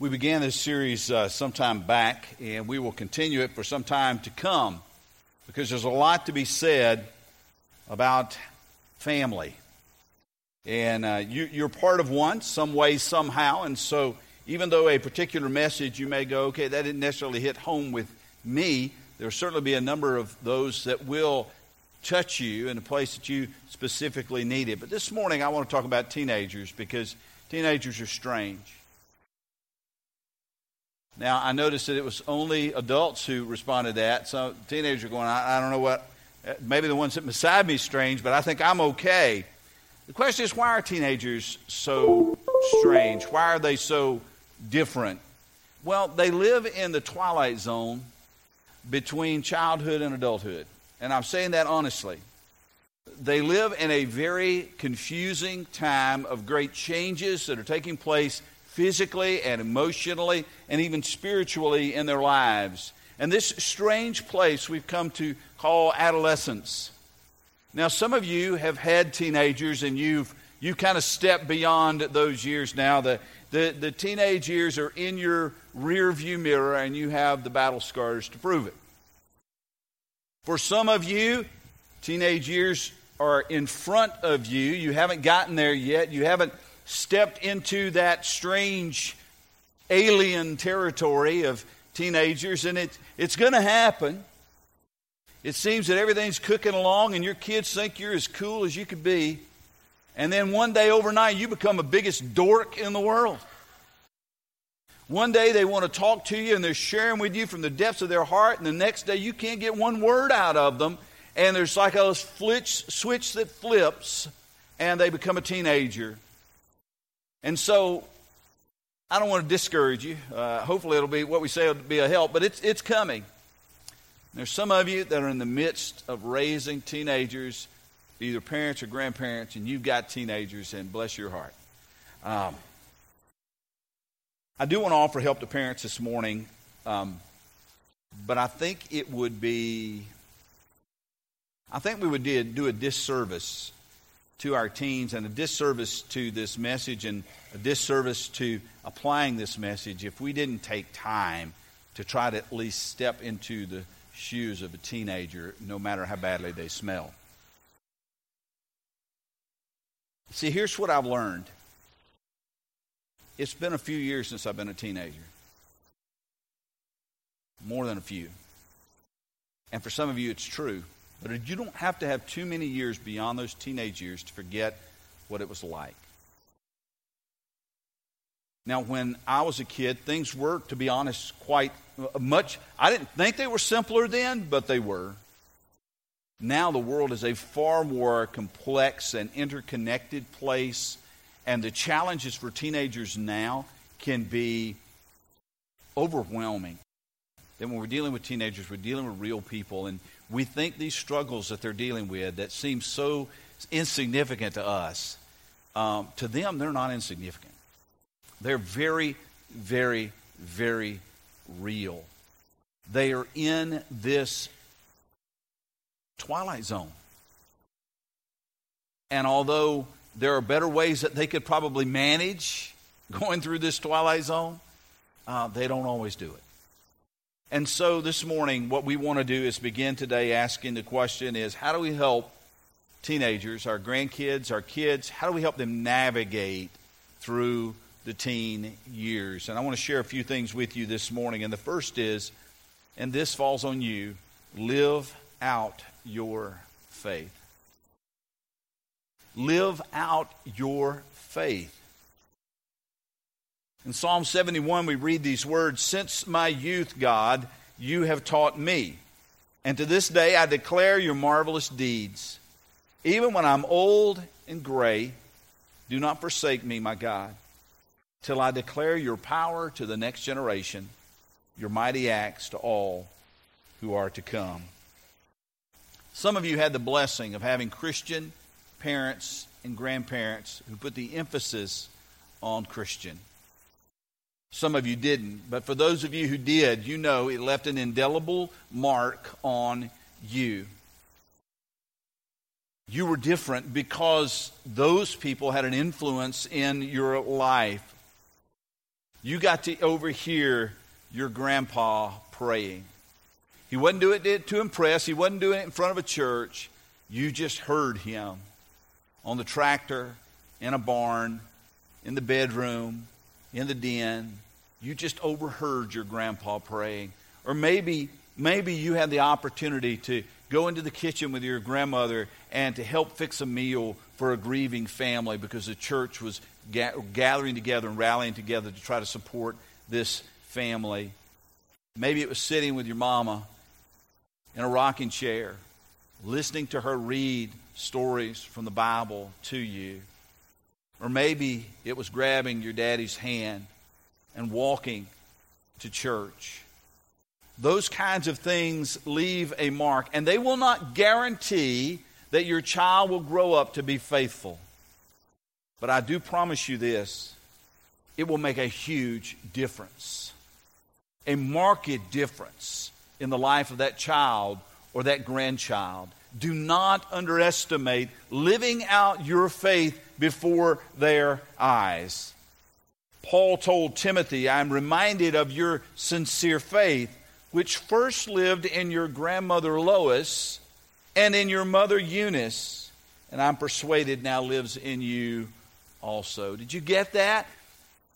We began this series uh, sometime back, and we will continue it for some time to come because there's a lot to be said about family. And uh, you, are part of one, some way, somehow. And so, even though a particular message you may go, okay, that didn't necessarily hit home with me, there'll certainly be a number of those that will touch you in a place that you specifically need it. But this morning, I want to talk about teenagers because teenagers are strange. Now, I noticed that it was only adults who responded to that. So teenagers are going, I, I don't know what, uh, maybe the ones sitting beside me is strange, but I think I'm okay. The question is, why are teenagers so strange? Why are they so different? Well, they live in the twilight zone between childhood and adulthood. And I'm saying that honestly. They live in a very confusing time of great changes that are taking place physically and emotionally and even spiritually in their lives. And this strange place we've come to call adolescence. Now, some of you have had teenagers and you've you've kind of stepped beyond those years now. The, the, the teenage years are in your rear view mirror and you have the battle scars to prove it. For some of you, teenage years are in front of you. You haven't gotten there yet. You haven't stepped into that strange alien territory of teenagers, and it, it's going to happen. It seems that everything's cooking along, and your kids think you're as cool as you could be. And then one day overnight, you become the biggest dork in the world. One day they want to talk to you and they're sharing with you from the depths of their heart, and the next day you can't get one word out of them, and there's like a switch, switch that flips, and they become a teenager. And so, I don't want to discourage you. Uh, hopefully, it'll be what we say will be a help, but it's, it's coming. There's some of you that are in the midst of raising teenagers, either parents or grandparents, and you've got teenagers, and bless your heart. Um, I do want to offer help to parents this morning, um, but I think it would be, I think we would do a disservice to our teens and a disservice to this message and a disservice to applying this message if we didn't take time to try to at least step into the shoes of a teenager, no matter how badly they smell. See, here's what I've learned. It's been a few years since I've been a teenager. More than a few. And for some of you, it's true. But you don't have to have too many years beyond those teenage years to forget what it was like. Now, when I was a kid, things were, to be honest, quite uh, much. I didn't think they were simpler then, but they were. Now, the world is a far more complex and interconnected place, and the challenges for teenagers now can be overwhelming. Then, when we're dealing with teenagers, we're dealing with real people, and we think these struggles that they're dealing with that seem so insignificant to us, um, to them, they're not insignificant. They're very, very, very real. They are in this twilight zone. And although there are better ways that they could probably manage going through this twilight zone, uh, they don't always do it. And so this morning, what we want to do is begin today asking the question is how do we help teenagers, our grandkids, our kids, how do we help them navigate through the teen years? And I want to share a few things with you this morning. And the first is, and this falls on you, live out your faith. Live out your faith. In Psalm 71, we read these words Since my youth, God, you have taught me. And to this day I declare your marvelous deeds. Even when I'm old and gray, do not forsake me, my God, till I declare your power to the next generation, your mighty acts to all who are to come. Some of you had the blessing of having Christian parents and grandparents who put the emphasis on Christian. Some of you didn't, but for those of you who did, you know it left an indelible mark on you. You were different because those people had an influence in your life. you got to overhear your grandpa praying. He wasn't doing it to impress, he wasn't doing it in front of a church. You just heard him on the tractor, in a barn, in the bedroom, in the den. You just overheard your grandpa praying. Or maybe, maybe you had the opportunity to go into the kitchen with your grandmother and to help fix a meal for a grieving family because the church was ga- gathering together and rallying together to try to support this family. Maybe it was sitting with your mama in a rocking chair, listening to her read stories from the Bible to you. Or maybe it was grabbing your daddy's hand and walking to church. Those kinds of things leave a mark, and they will not guarantee that your child will grow up to be faithful. But I do promise you this it will make a huge difference, a marked difference in the life of that child or that grandchild. Do not underestimate living out your faith before their eyes. Paul told Timothy, I'm reminded of your sincere faith, which first lived in your grandmother Lois and in your mother Eunice, and I'm persuaded now lives in you also. Did you get that?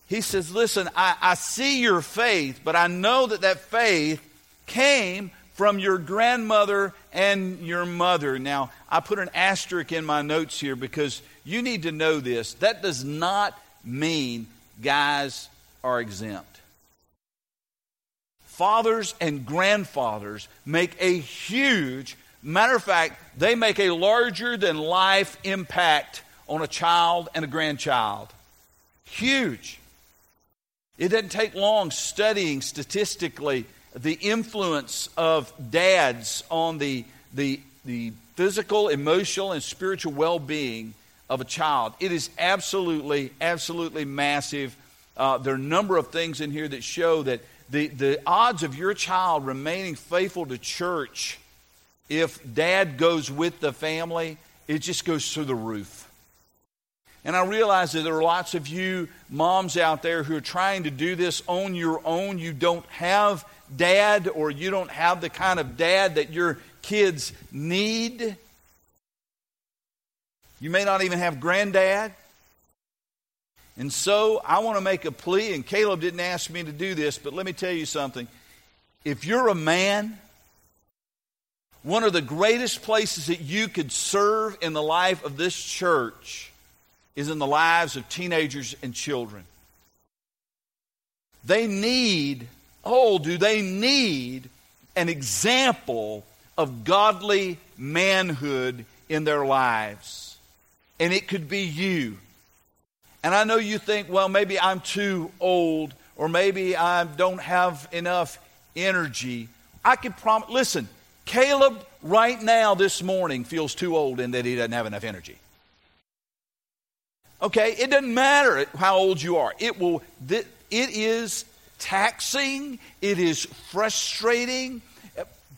He says, Listen, I, I see your faith, but I know that that faith came from your grandmother and your mother. Now, I put an asterisk in my notes here because you need to know this. That does not mean guys are exempt. Fathers and grandfathers make a huge, matter of fact, they make a larger than life impact on a child and a grandchild. Huge. It doesn't take long studying statistically the influence of dads on the, the, the physical, emotional, and spiritual well being of a child. It is absolutely, absolutely massive. Uh, there are a number of things in here that show that the, the odds of your child remaining faithful to church if dad goes with the family, it just goes through the roof. And I realize that there are lots of you moms out there who are trying to do this on your own. You don't have dad, or you don't have the kind of dad that your kids need. You may not even have granddad. And so I want to make a plea, and Caleb didn't ask me to do this, but let me tell you something. If you're a man, one of the greatest places that you could serve in the life of this church is in the lives of teenagers and children. They need, oh, do they need an example of godly manhood in their lives? And it could be you. And I know you think, well, maybe I'm too old, or maybe I don't have enough energy. I can promise, listen, Caleb right now this morning feels too old in that he doesn't have enough energy. Okay, it doesn't matter how old you are. It will it is taxing, it is frustrating,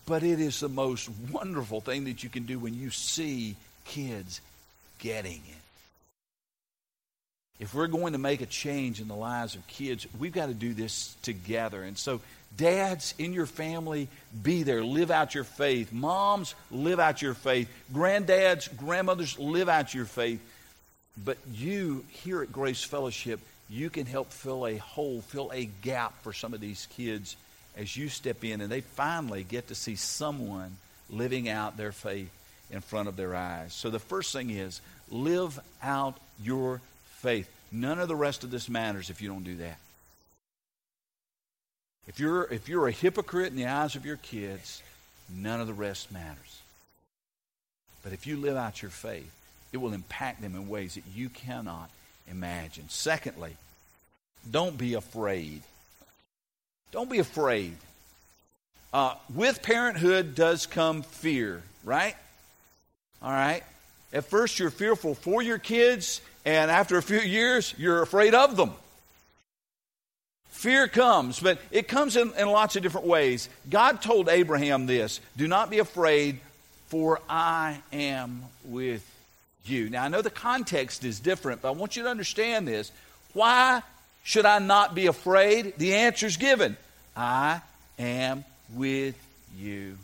but it is the most wonderful thing that you can do when you see kids getting it. If we're going to make a change in the lives of kids, we've got to do this together. And so, dads in your family, be there. Live out your faith. Moms, live out your faith. Granddads, grandmothers, live out your faith. But you here at Grace Fellowship, you can help fill a hole, fill a gap for some of these kids as you step in and they finally get to see someone living out their faith in front of their eyes. So the first thing is live out your faith. None of the rest of this matters if you don't do that. If you're, if you're a hypocrite in the eyes of your kids, none of the rest matters. But if you live out your faith, it will impact them in ways that you cannot imagine. Secondly, don't be afraid. Don't be afraid. Uh, with parenthood does come fear, right? All right. At first, you're fearful for your kids, and after a few years, you're afraid of them. Fear comes, but it comes in, in lots of different ways. God told Abraham this Do not be afraid, for I am with you. Now, I know the context is different, but I want you to understand this. Why Should I not be afraid? The answer is given I am with you.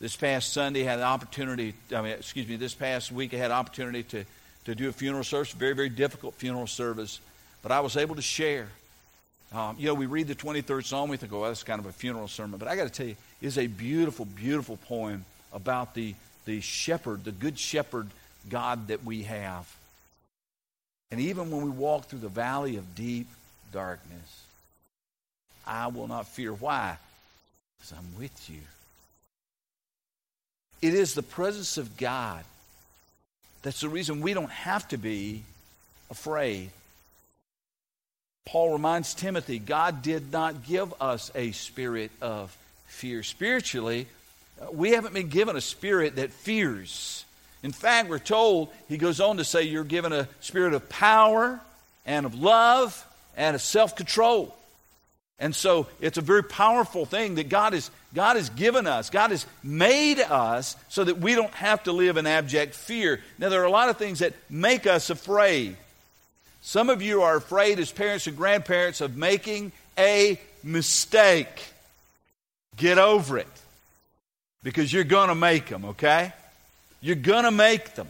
This past Sunday, I had an opportunity, I mean, excuse me, this past week, I had an opportunity to, to do a funeral service, very, very difficult funeral service, but I was able to share. Um, you know, we read the 23rd Psalm, we think, oh, that's kind of a funeral sermon, but I got to tell you, it's a beautiful, beautiful poem about the, the shepherd, the good shepherd God that we have. And even when we walk through the valley of deep darkness, I will not fear. Why? Because I'm with you. It is the presence of God that's the reason we don't have to be afraid. Paul reminds Timothy God did not give us a spirit of fear. Spiritually, we haven't been given a spirit that fears. In fact, we're told, he goes on to say, you're given a spirit of power and of love and of self control. And so it's a very powerful thing that God, is, God has given us. God has made us so that we don't have to live in abject fear. Now, there are a lot of things that make us afraid. Some of you are afraid, as parents and grandparents, of making a mistake. Get over it because you're going to make them, okay? You're going to make them.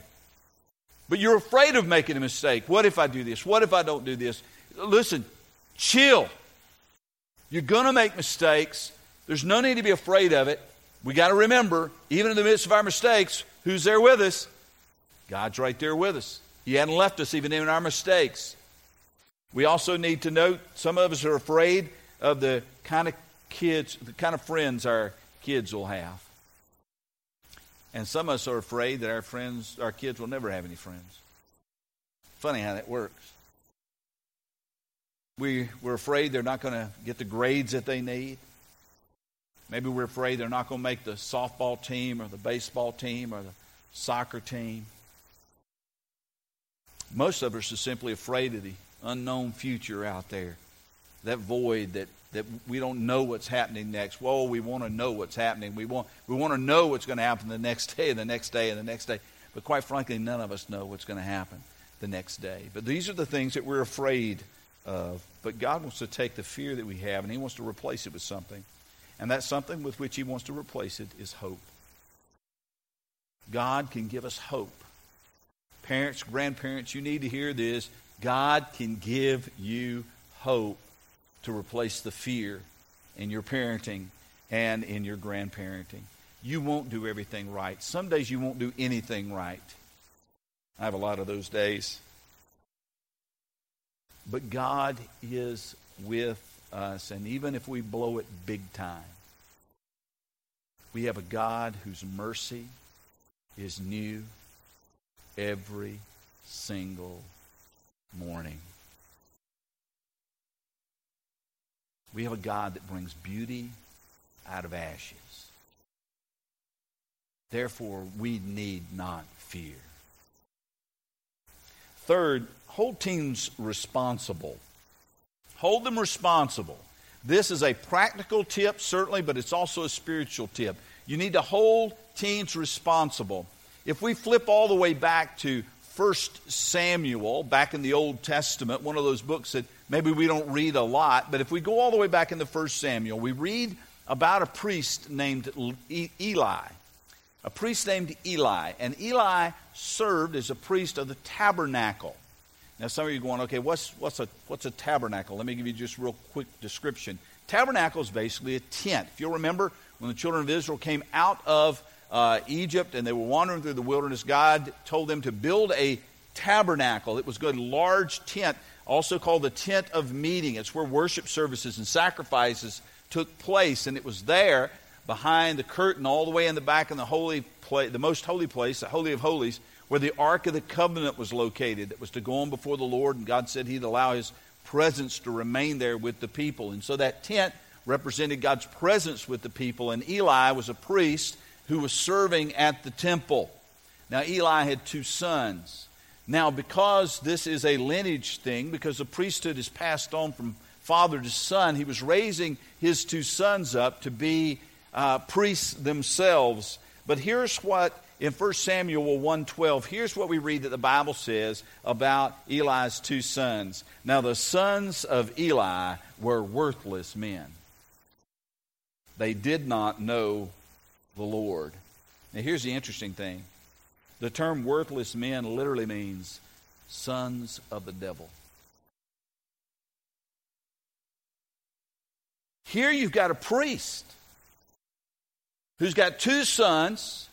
But you're afraid of making a mistake. What if I do this? What if I don't do this? Listen, chill. You're going to make mistakes. There's no need to be afraid of it. We got to remember, even in the midst of our mistakes, who's there with us? God's right there with us. He hadn't left us even in our mistakes. We also need to note some of us are afraid of the kind of kids, the kind of friends our kids will have. And some of us are afraid that our friends, our kids will never have any friends. Funny how that works. We, we're afraid they're not going to get the grades that they need. Maybe we're afraid they're not going to make the softball team or the baseball team or the soccer team. Most of us are simply afraid of the unknown future out there, that void that, that we don't know what's happening next. Whoa, we want to know what's happening. We want, we want to know what's going to happen the next day and the next day and the next day. But quite frankly, none of us know what's going to happen the next day. But these are the things that we're afraid of. But God wants to take the fear that we have and He wants to replace it with something. And that something with which He wants to replace it is hope. God can give us hope. Parents, grandparents, you need to hear this. God can give you hope to replace the fear in your parenting and in your grandparenting. You won't do everything right. Some days you won't do anything right. I have a lot of those days. But God is with us, and even if we blow it big time, we have a God whose mercy is new every single morning. We have a God that brings beauty out of ashes. Therefore, we need not fear. Third, hold teams responsible. Hold them responsible. This is a practical tip, certainly, but it's also a spiritual tip. You need to hold teams responsible. If we flip all the way back to 1 Samuel, back in the Old Testament, one of those books that maybe we don't read a lot, but if we go all the way back into 1 Samuel, we read about a priest named Eli. A priest named Eli. And Eli served as a priest of the tabernacle. Now, some of you are going, okay, what's, what's, a, what's a tabernacle? Let me give you just a real quick description. Tabernacle is basically a tent. If you'll remember, when the children of Israel came out of uh, Egypt and they were wandering through the wilderness, God told them to build a tabernacle. It was a good large tent, also called the tent of meeting. It's where worship services and sacrifices took place, and it was there behind the curtain, all the way in the back in the holy place, the most holy place, the holy of holies where the Ark of the Covenant was located that was to go on before the Lord, and God said He'd allow His presence to remain there with the people. And so that tent represented God's presence with the people, and Eli was a priest who was serving at the temple. Now, Eli had two sons. Now, because this is a lineage thing, because the priesthood is passed on from father to son, he was raising his two sons up to be uh, priests themselves. But here's what in 1 Samuel 1:12, here's what we read that the Bible says about Eli's two sons. Now the sons of Eli were worthless men. They did not know the Lord. Now here's the interesting thing. The term worthless men literally means sons of the devil. Here you've got a priest who's got two sons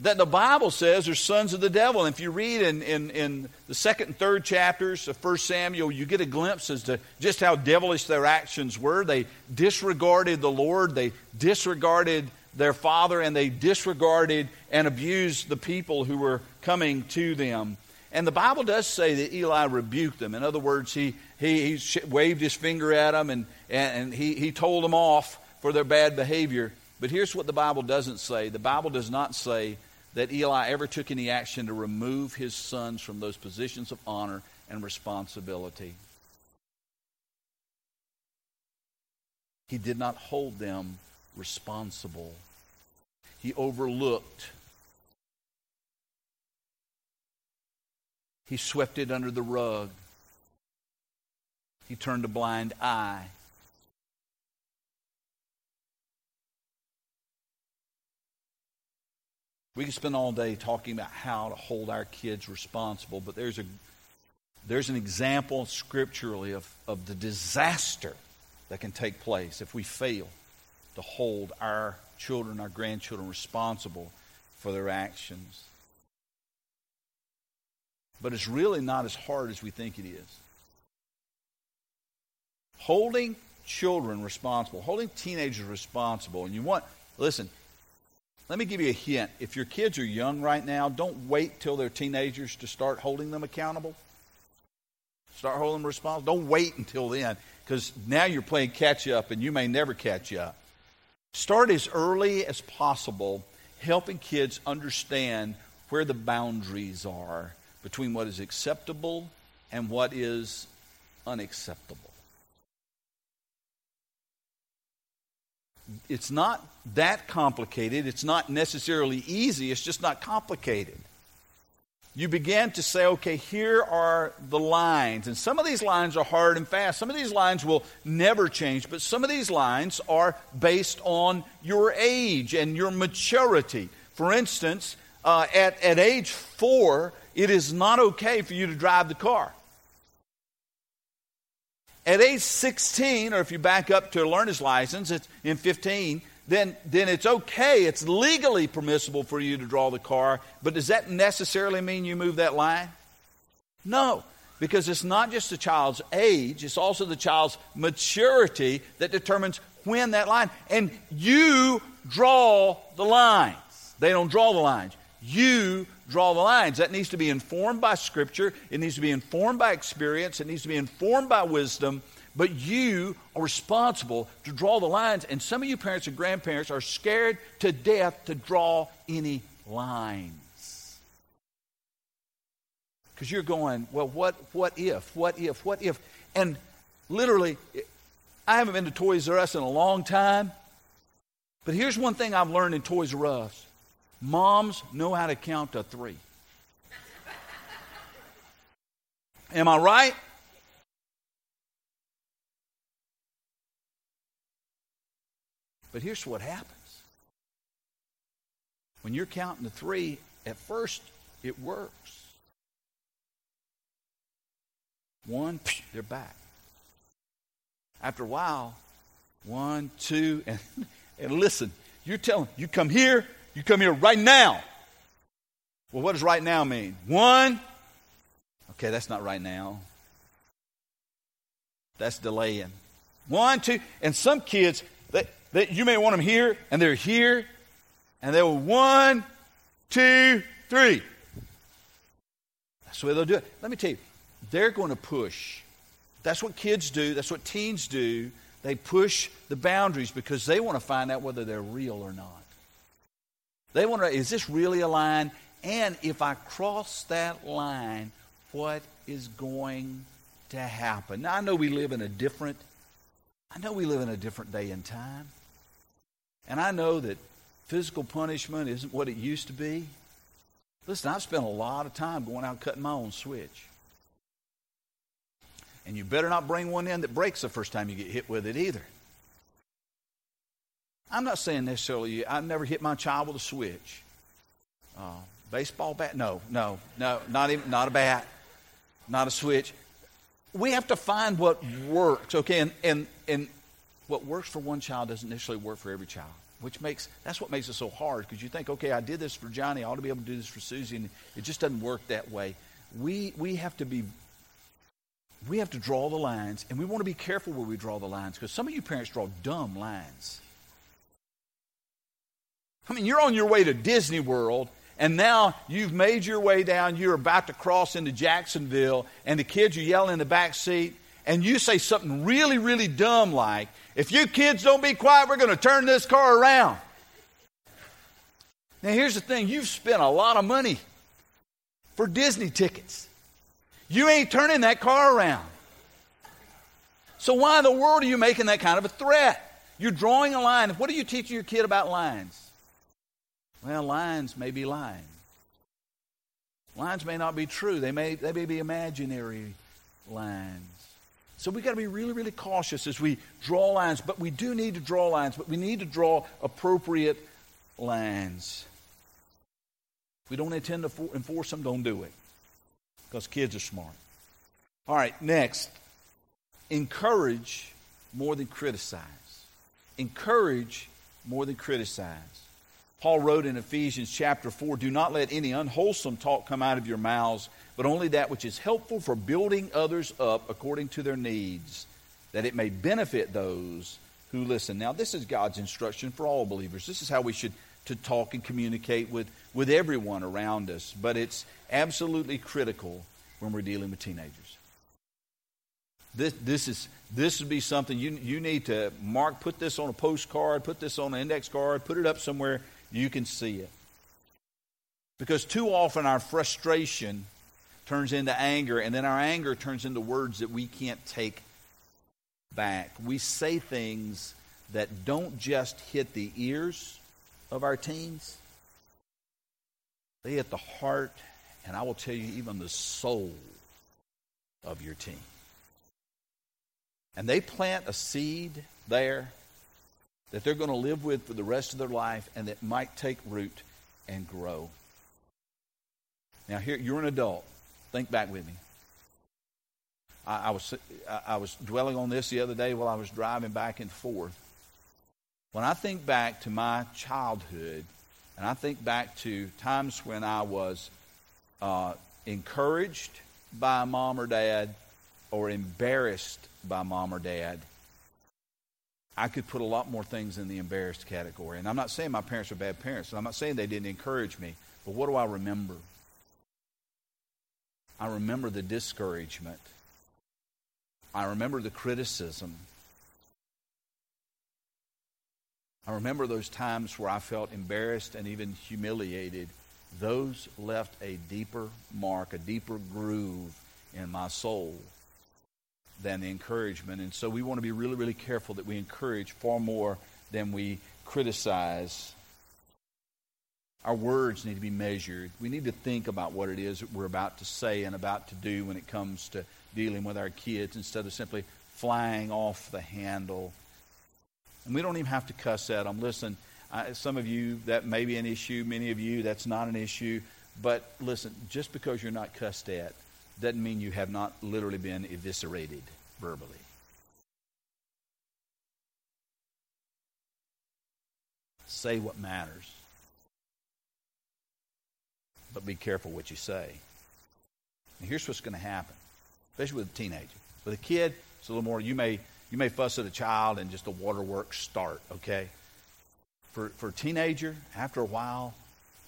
that the Bible says are sons of the devil. And if you read in, in, in the second and third chapters of 1 Samuel, you get a glimpse as to just how devilish their actions were. They disregarded the Lord, they disregarded their father, and they disregarded and abused the people who were coming to them. And the Bible does say that Eli rebuked them. In other words, he, he, he waved his finger at them and, and, he, he told them off for their bad behavior. But here's what the Bible doesn't say the Bible does not say that Eli ever took any action to remove his sons from those positions of honor and responsibility. He did not hold them responsible. He overlooked. He swept it under the rug. He turned a blind eye. We could spend all day talking about how to hold our kids responsible, but there's a there's an example scripturally of, of the disaster that can take place if we fail to hold our children, our grandchildren responsible for their actions. But it's really not as hard as we think it is. Holding children responsible, holding teenagers responsible, and you want, listen, let me give you a hint. If your kids are young right now, don't wait till they're teenagers to start holding them accountable. Start holding them responsible. Don't wait until then because now you're playing catch up and you may never catch up. Start as early as possible helping kids understand where the boundaries are between what is acceptable and what is unacceptable. it's not that complicated. It's not necessarily easy. It's just not complicated. You begin to say, okay, here are the lines. And some of these lines are hard and fast. Some of these lines will never change. But some of these lines are based on your age and your maturity. For instance, uh, at, at age four, it is not okay for you to drive the car. At age 16, or if you back up to a learner's license, it's in 15, then, then it's okay. It's legally permissible for you to draw the car. But does that necessarily mean you move that line? No, because it's not just the child's age, it's also the child's maturity that determines when that line. And you draw the lines. They don't draw the lines. You draw the lines. That needs to be informed by Scripture, it needs to be informed by experience, it needs to be informed by wisdom. But you are responsible to draw the lines. And some of you parents and grandparents are scared to death to draw any lines. Because you're going, well, what, what if? What if? What if? And literally, I haven't been to Toys R Us in a long time. But here's one thing I've learned in Toys R Us Moms know how to count to three. Am I right? But here's what happens when you're counting to three, at first it works. One, they're back. After a while, one, two, and, and listen, you're telling, you come here, you come here right now. Well, what does right now mean? One. Okay, that's not right now. That's delaying. One, two. And some kids, they, you may want them here, and they're here, and they will one, two, three. That's the way they'll do it. Let me tell you, they're going to push. That's what kids do. That's what teens do. They push the boundaries because they want to find out whether they're real or not. They want to, is this really a line? And if I cross that line, what is going to happen? Now, I know we live in a different, I know we live in a different day and time. And I know that physical punishment isn't what it used to be. Listen, I've spent a lot of time going out cutting my own switch. And you better not bring one in that breaks the first time you get hit with it either. I'm not saying necessarily I've never hit my child with a switch. Uh, baseball bat? No, no, no, not even not a bat, not a switch. We have to find what works, okay? And and and what works for one child doesn't necessarily work for every child which makes that's what makes it so hard because you think okay i did this for johnny i ought to be able to do this for susie and it just doesn't work that way. We we have to be we have to draw the lines and we want to be careful where we draw the lines because some of you parents draw dumb lines. I mean you're on your way to disney world and now you've made your way down you're about to cross into jacksonville and the kids are yelling in the back seat and you say something really really dumb like if you kids don't be quiet, we're going to turn this car around. Now, here's the thing you've spent a lot of money for Disney tickets. You ain't turning that car around. So, why in the world are you making that kind of a threat? You're drawing a line. What are you teaching your kid about lines? Well, lines may be lying. Lines may not be true, they may, they may be imaginary lines. So we've got to be really, really cautious as we draw lines. But we do need to draw lines, but we need to draw appropriate lines. If we don't intend to enforce them, don't do it. Because kids are smart. All right, next. Encourage more than criticize. Encourage more than criticize. Paul wrote in Ephesians chapter 4 Do not let any unwholesome talk come out of your mouths but only that which is helpful for building others up according to their needs, that it may benefit those who listen. Now, this is God's instruction for all believers. This is how we should to talk and communicate with, with everyone around us. But it's absolutely critical when we're dealing with teenagers. This, this, is, this would be something you, you need to mark, put this on a postcard, put this on an index card, put it up somewhere you can see it. Because too often our frustration turns into anger, and then our anger turns into words that we can't take back. We say things that don't just hit the ears of our teens, they hit the heart, and I will tell you, even the soul of your teen. And they plant a seed there that they're going to live with for the rest of their life and that might take root and grow. Now, here, you're an adult. Think back with me. I, I was, I was dwelling on this the other day while I was driving back and forth. When I think back to my childhood, and I think back to times when I was uh, encouraged by mom or dad or embarrassed by mom or dad, I could put a lot more things in the embarrassed category. And I'm not saying my parents were bad parents, I'm not saying they didn't encourage me, but what do I remember? I remember the discouragement. I remember the criticism. I remember those times where I felt embarrassed and even humiliated. Those left a deeper mark, a deeper groove in my soul than the encouragement. And so we want to be really, really careful that we encourage far more than we criticize our words need to be measured. We need to think about what it is that we're about to say and about to do when it comes to dealing with our kids instead of simply flying off the handle. And we don't even have to cuss at them. Listen, I, some of you, that may be an issue. Many of you, that's not an issue. But listen, just because you're not cussed at doesn't mean you have not literally been eviscerated verbally. Say what matters but be careful what you say. And here's what's going to happen, especially with a teenager. With a kid, it's a little more. You may you may fuss at a child and just a waterworks start. Okay. For for a teenager, after a while,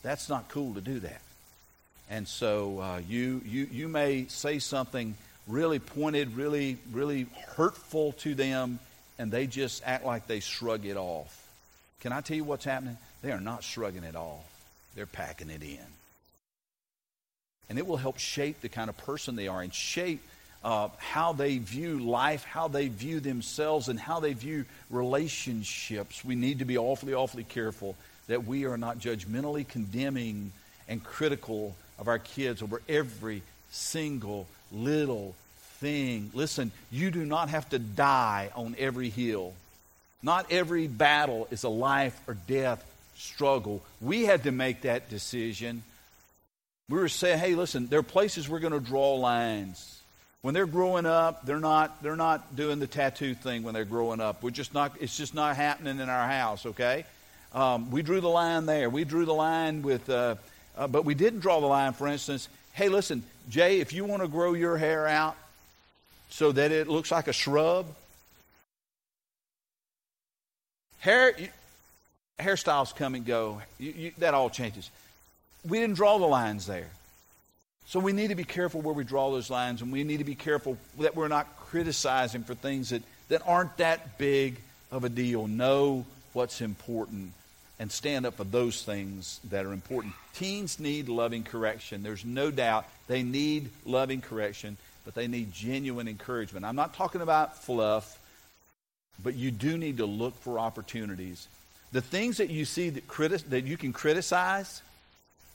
that's not cool to do that. And so uh, you you you may say something really pointed, really really hurtful to them, and they just act like they shrug it off. Can I tell you what's happening? They are not shrugging it off. They're packing it in. And it will help shape the kind of person they are and shape uh, how they view life, how they view themselves, and how they view relationships. We need to be awfully, awfully careful that we are not judgmentally condemning and critical of our kids over every single little thing. Listen, you do not have to die on every hill. Not every battle is a life or death struggle. We had to make that decision. We were saying, hey, listen, there are places we're going to draw lines. When they're growing up, they're not, they're not doing the tattoo thing when they're growing up. We're just not, it's just not happening in our house, okay? Um, we drew the line there. We drew the line with, uh, uh, but we didn't draw the line, for instance, hey, listen, Jay, if you want to grow your hair out so that it looks like a shrub, hair, hairstyles come and go. You, you, that all changes. We didn't draw the lines there. So we need to be careful where we draw those lines, and we need to be careful that we're not criticizing for things that, that aren't that big of a deal. Know what's important and stand up for those things that are important. Teens need loving correction. There's no doubt they need loving correction, but they need genuine encouragement. I'm not talking about fluff, but you do need to look for opportunities. The things that you see that, criti- that you can criticize,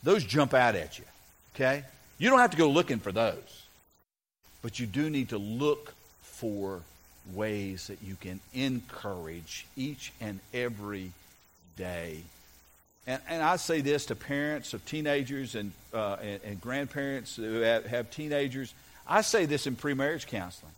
those jump out at you. Okay? You don't have to go looking for those. But you do need to look for ways that you can encourage each and every day. And, and I say this to parents of teenagers and, uh, and, and, grandparents who have, have teenagers. I say this in premarriage counseling.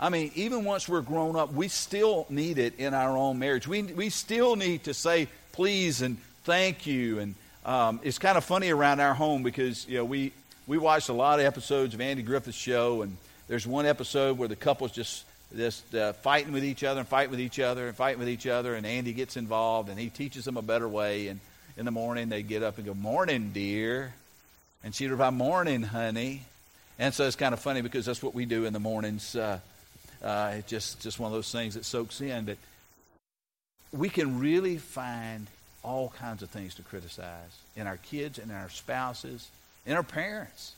I mean, even once we're grown up, we still need it in our own marriage. We, we still need to say please and thank you and um, it's kind of funny around our home because you know we we watched a lot of episodes of Andy Griffith's show, and there's one episode where the couple's just just uh, fighting with each other and fighting with each other and fighting with each other, and Andy gets involved and he teaches them a better way. And in the morning they get up and go, "Morning, dear," and she'd reply, "Morning, honey." And so it's kind of funny because that's what we do in the mornings. Uh, uh, it's just just one of those things that soaks in, but we can really find all kinds of things to criticize in our kids and our spouses, in our parents.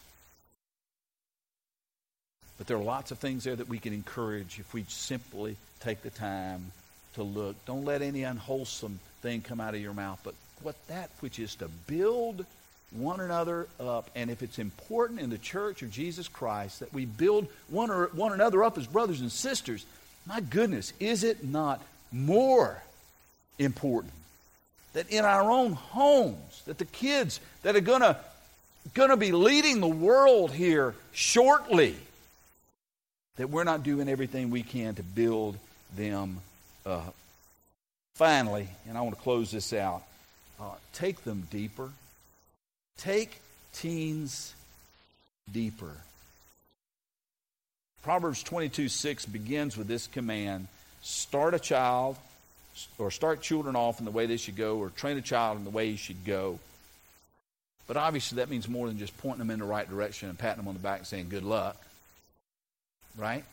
But there are lots of things there that we can encourage if we simply take the time to look. Don't let any unwholesome thing come out of your mouth, but what that which is to build one another up. And if it's important in the church of Jesus Christ that we build one, or, one another up as brothers and sisters, my goodness, is it not more important that in our own homes, that the kids that are going to going to be leading the world here shortly, that we're not doing everything we can to build them up. Finally, and I want to close this out, uh, take them deeper. Take teens deeper. Proverbs 22 6 begins with this command start a child or start children off in the way they should go or train a child in the way he should go. But obviously, that means more than just pointing them in the right direction and patting them on the back and saying, good luck. Right?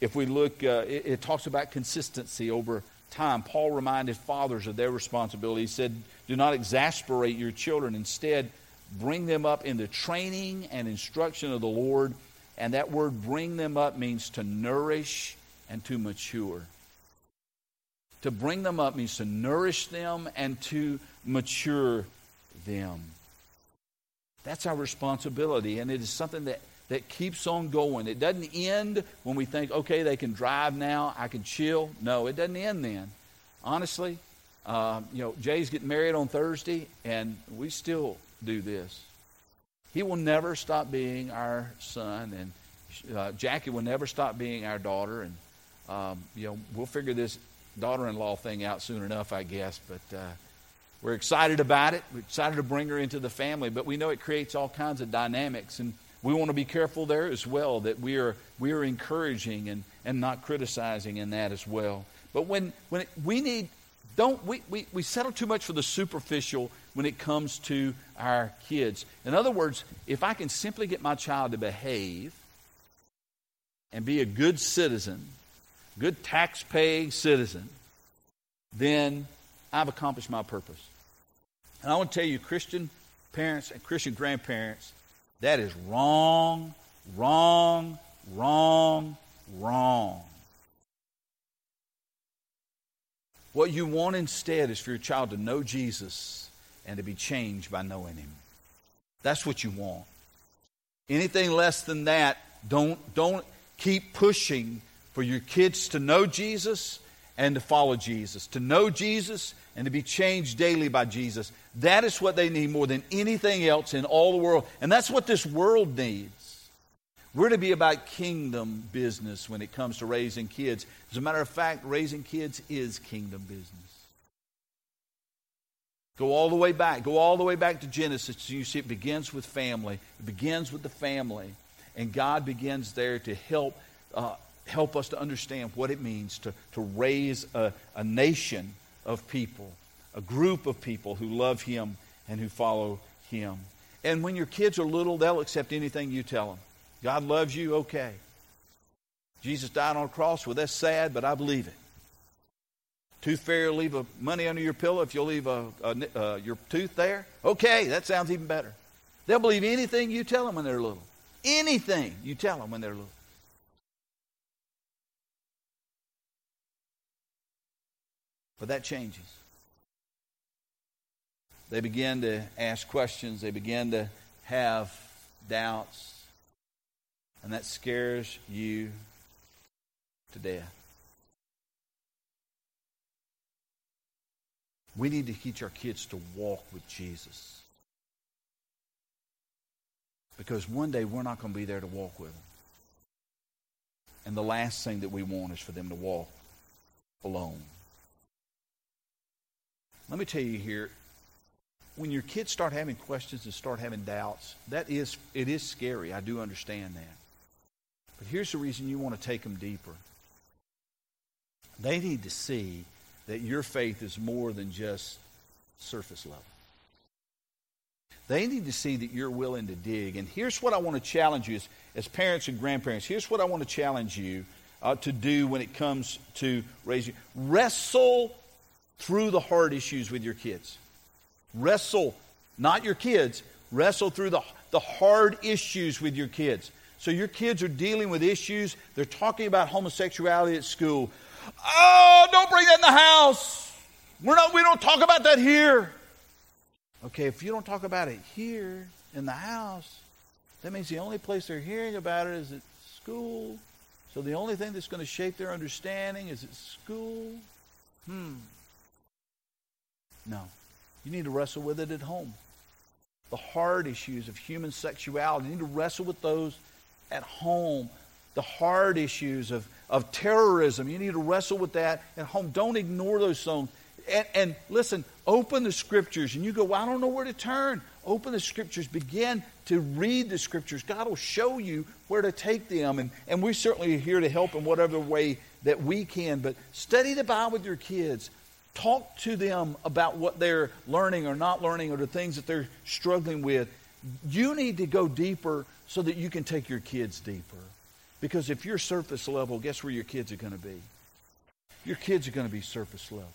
If we look, uh, it, it talks about consistency over time. Paul reminded fathers of their responsibility. He said, Do not exasperate your children. Instead, bring them up in the training and instruction of the Lord. And that word bring them up means to nourish and to mature. To bring them up means to nourish them and to mature them. That's our responsibility, and it is something that, that keeps on going. It doesn't end when we think, okay, they can drive now, I can chill. No, it doesn't end then. Honestly, um, you know, Jay's getting married on Thursday, and we still do this. He will never stop being our son, and uh, Jackie will never stop being our daughter, and um, you know, we'll figure this daughter-in-law thing out soon enough, I guess. But uh, we're excited about it. We're excited to bring her into the family, but we know it creates all kinds of dynamics, and we want to be careful there as well that we are we are encouraging and, and not criticizing in that as well. But when when it, we need don't we, we, we settle too much for the superficial when it comes to our kids. In other words, if I can simply get my child to behave and be a good citizen good tax paying citizen, then I've accomplished my purpose. And I want to tell you, Christian parents and Christian grandparents, that is wrong, wrong, wrong, wrong. What you want instead is for your child to know Jesus and to be changed by knowing him. That's what you want. Anything less than that, don't, don't keep pushing for your kids to know Jesus and to follow Jesus, to know Jesus and to be changed daily by Jesus. That is what they need more than anything else in all the world. And that's what this world needs. We're to be about kingdom business when it comes to raising kids. As a matter of fact, raising kids is kingdom business. Go all the way back. Go all the way back to Genesis. You see, it begins with family. It begins with the family. And God begins there to help, uh, help us to understand what it means to, to raise a, a nation of people, a group of people who love Him and who follow Him. And when your kids are little, they'll accept anything you tell them. God loves you, okay. Jesus died on a cross, well, that's sad, but I believe it. Tooth fairy will leave a money under your pillow if you'll leave a, a, uh, your tooth there. Okay, that sounds even better. They'll believe anything you tell them when they're little. Anything you tell them when they're little. But that changes. They begin to ask questions, they begin to have doubts, and that scares you to death. We need to teach our kids to walk with Jesus. Because one day we're not going to be there to walk with them. And the last thing that we want is for them to walk alone. Let me tell you here, when your kids start having questions and start having doubts, that is it is scary. I do understand that. But here's the reason you want to take them deeper. They need to see that your faith is more than just surface level. They need to see that you're willing to dig. And here's what I want to challenge you as, as parents and grandparents. Here's what I want to challenge you uh, to do when it comes to raising. Wrestle through the hard issues with your kids. Wrestle, not your kids, wrestle through the, the hard issues with your kids. So your kids are dealing with issues. They're talking about homosexuality at school. Oh, don't bring that in the house. We're not, we don't talk about that here. Okay, if you don't talk about it here in the house, that means the only place they're hearing about it is at school. So the only thing that's going to shape their understanding is at school. Hmm. No. You need to wrestle with it at home. The hard issues of human sexuality, you need to wrestle with those at home. The hard issues of, of terrorism, you need to wrestle with that at home. Don't ignore those things. And, and listen, open the scriptures. And you go, well, I don't know where to turn. Open the scriptures. Begin to read the scriptures. God will show you where to take them. And, and we certainly are here to help in whatever way that we can. But study the Bible with your kids. Talk to them about what they're learning or not learning or the things that they're struggling with. You need to go deeper so that you can take your kids deeper. Because if you're surface level, guess where your kids are going to be? Your kids are going to be surface level.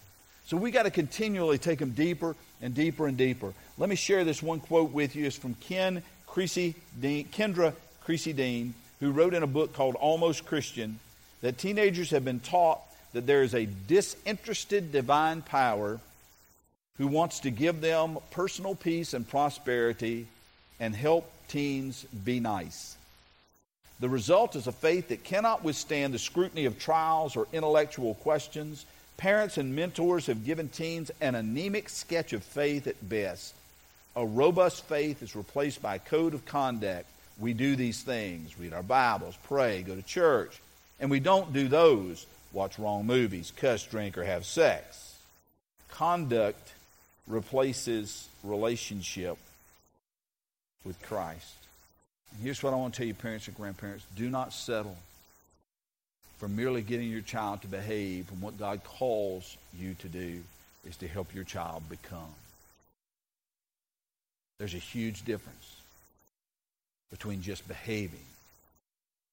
So we got to continually take them deeper and deeper and deeper. Let me share this one quote with you. It's from Ken Creasy Dean, Kenda Creasy Dean, who wrote in a book called Almost Christian that teenagers have been taught that there is a disinterested divine power who wants to give them personal peace and prosperity and help teens be nice. The result is a faith that cannot withstand the scrutiny of trials or intellectual questions. Parents and mentors have given teens an anemic sketch of faith at best. A robust faith is replaced by a code of conduct. We do these things read our Bibles, pray, go to church. And we don't do those watch wrong movies, cuss, drink, or have sex. Conduct replaces relationship with Christ. And here's what I want to tell you, parents and grandparents do not settle for merely getting your child to behave. What God calls you to do is to help your child become. There's a huge difference between just behaving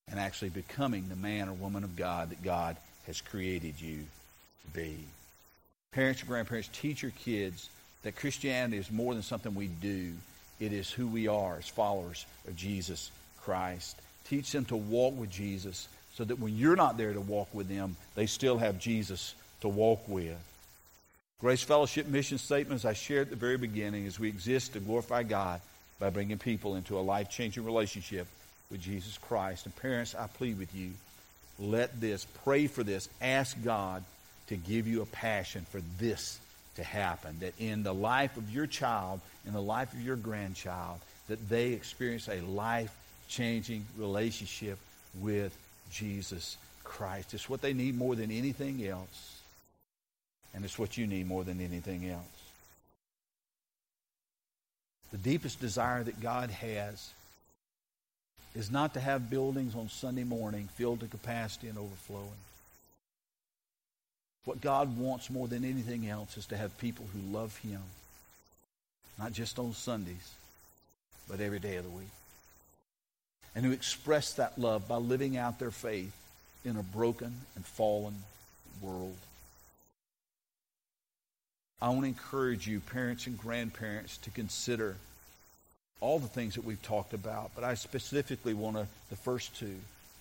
and actually becoming the man or woman of God that God has created you to be. Parents and grandparents, teach your kids that Christianity is more than something we do. It is who we are as followers of Jesus Christ. Teach them to walk with Jesus so that when you're not there to walk with them, they still have Jesus to walk with. Grace Fellowship mission statement, as I shared at the very beginning, is we exist to glorify God by bringing people into a life changing relationship with Jesus Christ. And parents, I plead with you, let this, pray for this, ask God to give you a passion for this to happen. That in the life of your child, in the life of your grandchild, that they experience a life changing relationship with Jesus Christ. It's what they need more than anything else. And it's what you need more than anything else. The deepest desire that God has is not to have buildings on Sunday morning filled to capacity and overflowing. What God wants more than anything else is to have people who love Him, not just on Sundays, but every day of the week. And who express that love by living out their faith in a broken and fallen world. I want to encourage you, parents and grandparents, to consider all the things that we've talked about, but I specifically want to, the first two,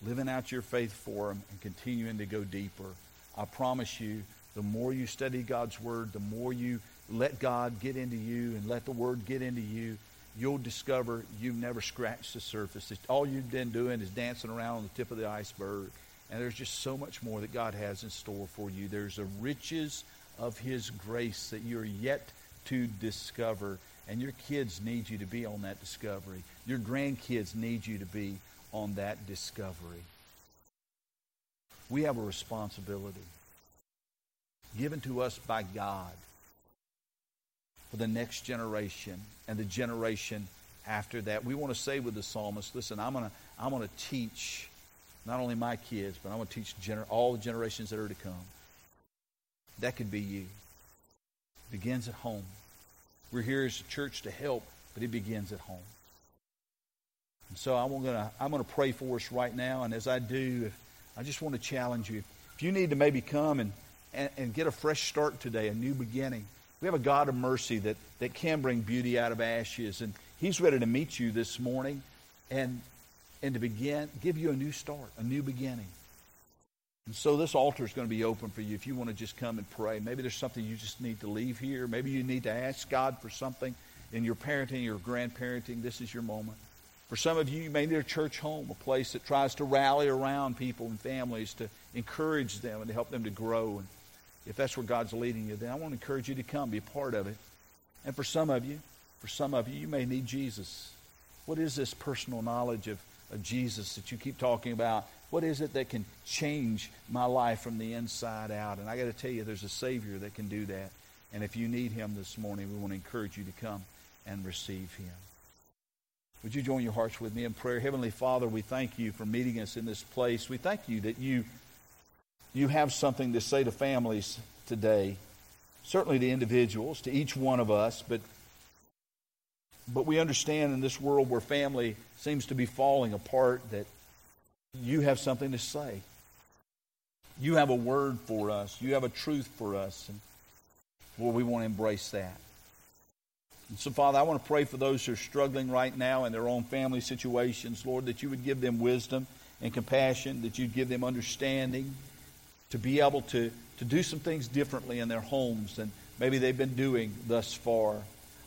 living out your faith for them and continuing to go deeper. I promise you, the more you study God's Word, the more you let God get into you and let the Word get into you, you'll discover you've never scratched the surface. All you've been doing is dancing around on the tip of the iceberg. And there's just so much more that God has in store for you. There's the riches of His grace that you're yet to discover. And your kids need you to be on that discovery. Your grandkids need you to be on that discovery. We have a responsibility given to us by God for the next generation and the generation after that. We want to say with the psalmist, listen, I'm going to, I'm going to teach not only my kids, but I'm going to teach gener- all the generations that are to come. That could be you. Begins at home. We're here as a church to help, but it begins at home. And so I'm going to, I'm to pray for us right now. And as I do, I just want to challenge you. If you need to maybe come and, and, and get a fresh start today, a new beginning, we have a God of mercy that, that can bring beauty out of ashes. And He's ready to meet you this morning and, and to begin, give you a new start, a new beginning. And so this altar is going to be open for you if you want to just come and pray. Maybe there's something you just need to leave here. Maybe you need to ask God for something in your parenting, your grandparenting. This is your moment. For some of you, you may need a church home, a place that tries to rally around people and families to encourage them and to help them to grow. And if that's where God's leading you, then I want to encourage you to come, be a part of it. And for some of you, for some of you, you may need Jesus. What is this personal knowledge of, of Jesus that you keep talking about? What is it that can change my life from the inside out? And I got to tell you, there's a Savior that can do that. And if you need Him this morning, we want to encourage you to come and receive Him. Would you join your hearts with me in prayer? Heavenly Father, we thank you for meeting us in this place. We thank you that you, you have something to say to families today, certainly to individuals, to each one of us, but, but we understand in this world where family seems to be falling apart that you have something to say. You have a word for us. You have a truth for us. And Lord, we want to embrace that. And so, Father, I want to pray for those who are struggling right now in their own family situations, Lord, that you would give them wisdom and compassion, that you'd give them understanding to be able to, to do some things differently in their homes than maybe they've been doing thus far.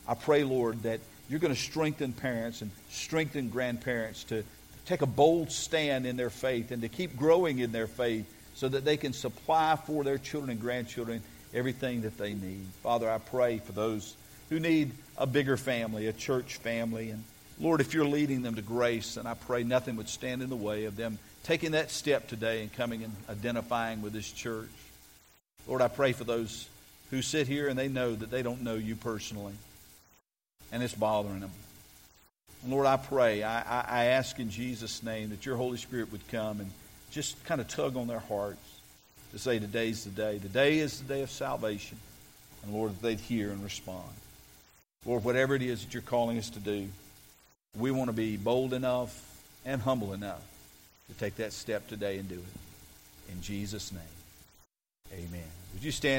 I pray, Lord, that you're going to strengthen parents and strengthen grandparents to take a bold stand in their faith and to keep growing in their faith so that they can supply for their children and grandchildren everything that they need. Father, I pray for those who need a bigger family, a church family. And Lord, if you're leading them to grace, and I pray nothing would stand in the way of them taking that step today and coming and identifying with this church. Lord, I pray for those who sit here and they know that they don't know you personally, and it's bothering them. Lord, I pray, I, I, I ask in Jesus' name that your Holy Spirit would come and just kind of tug on their hearts to say, Today's the day. Today is the day of salvation. And Lord, that they'd hear and respond. Lord, whatever it is that you're calling us to do, we want to be bold enough and humble enough to take that step today and do it. In Jesus' name, amen. Would you stand?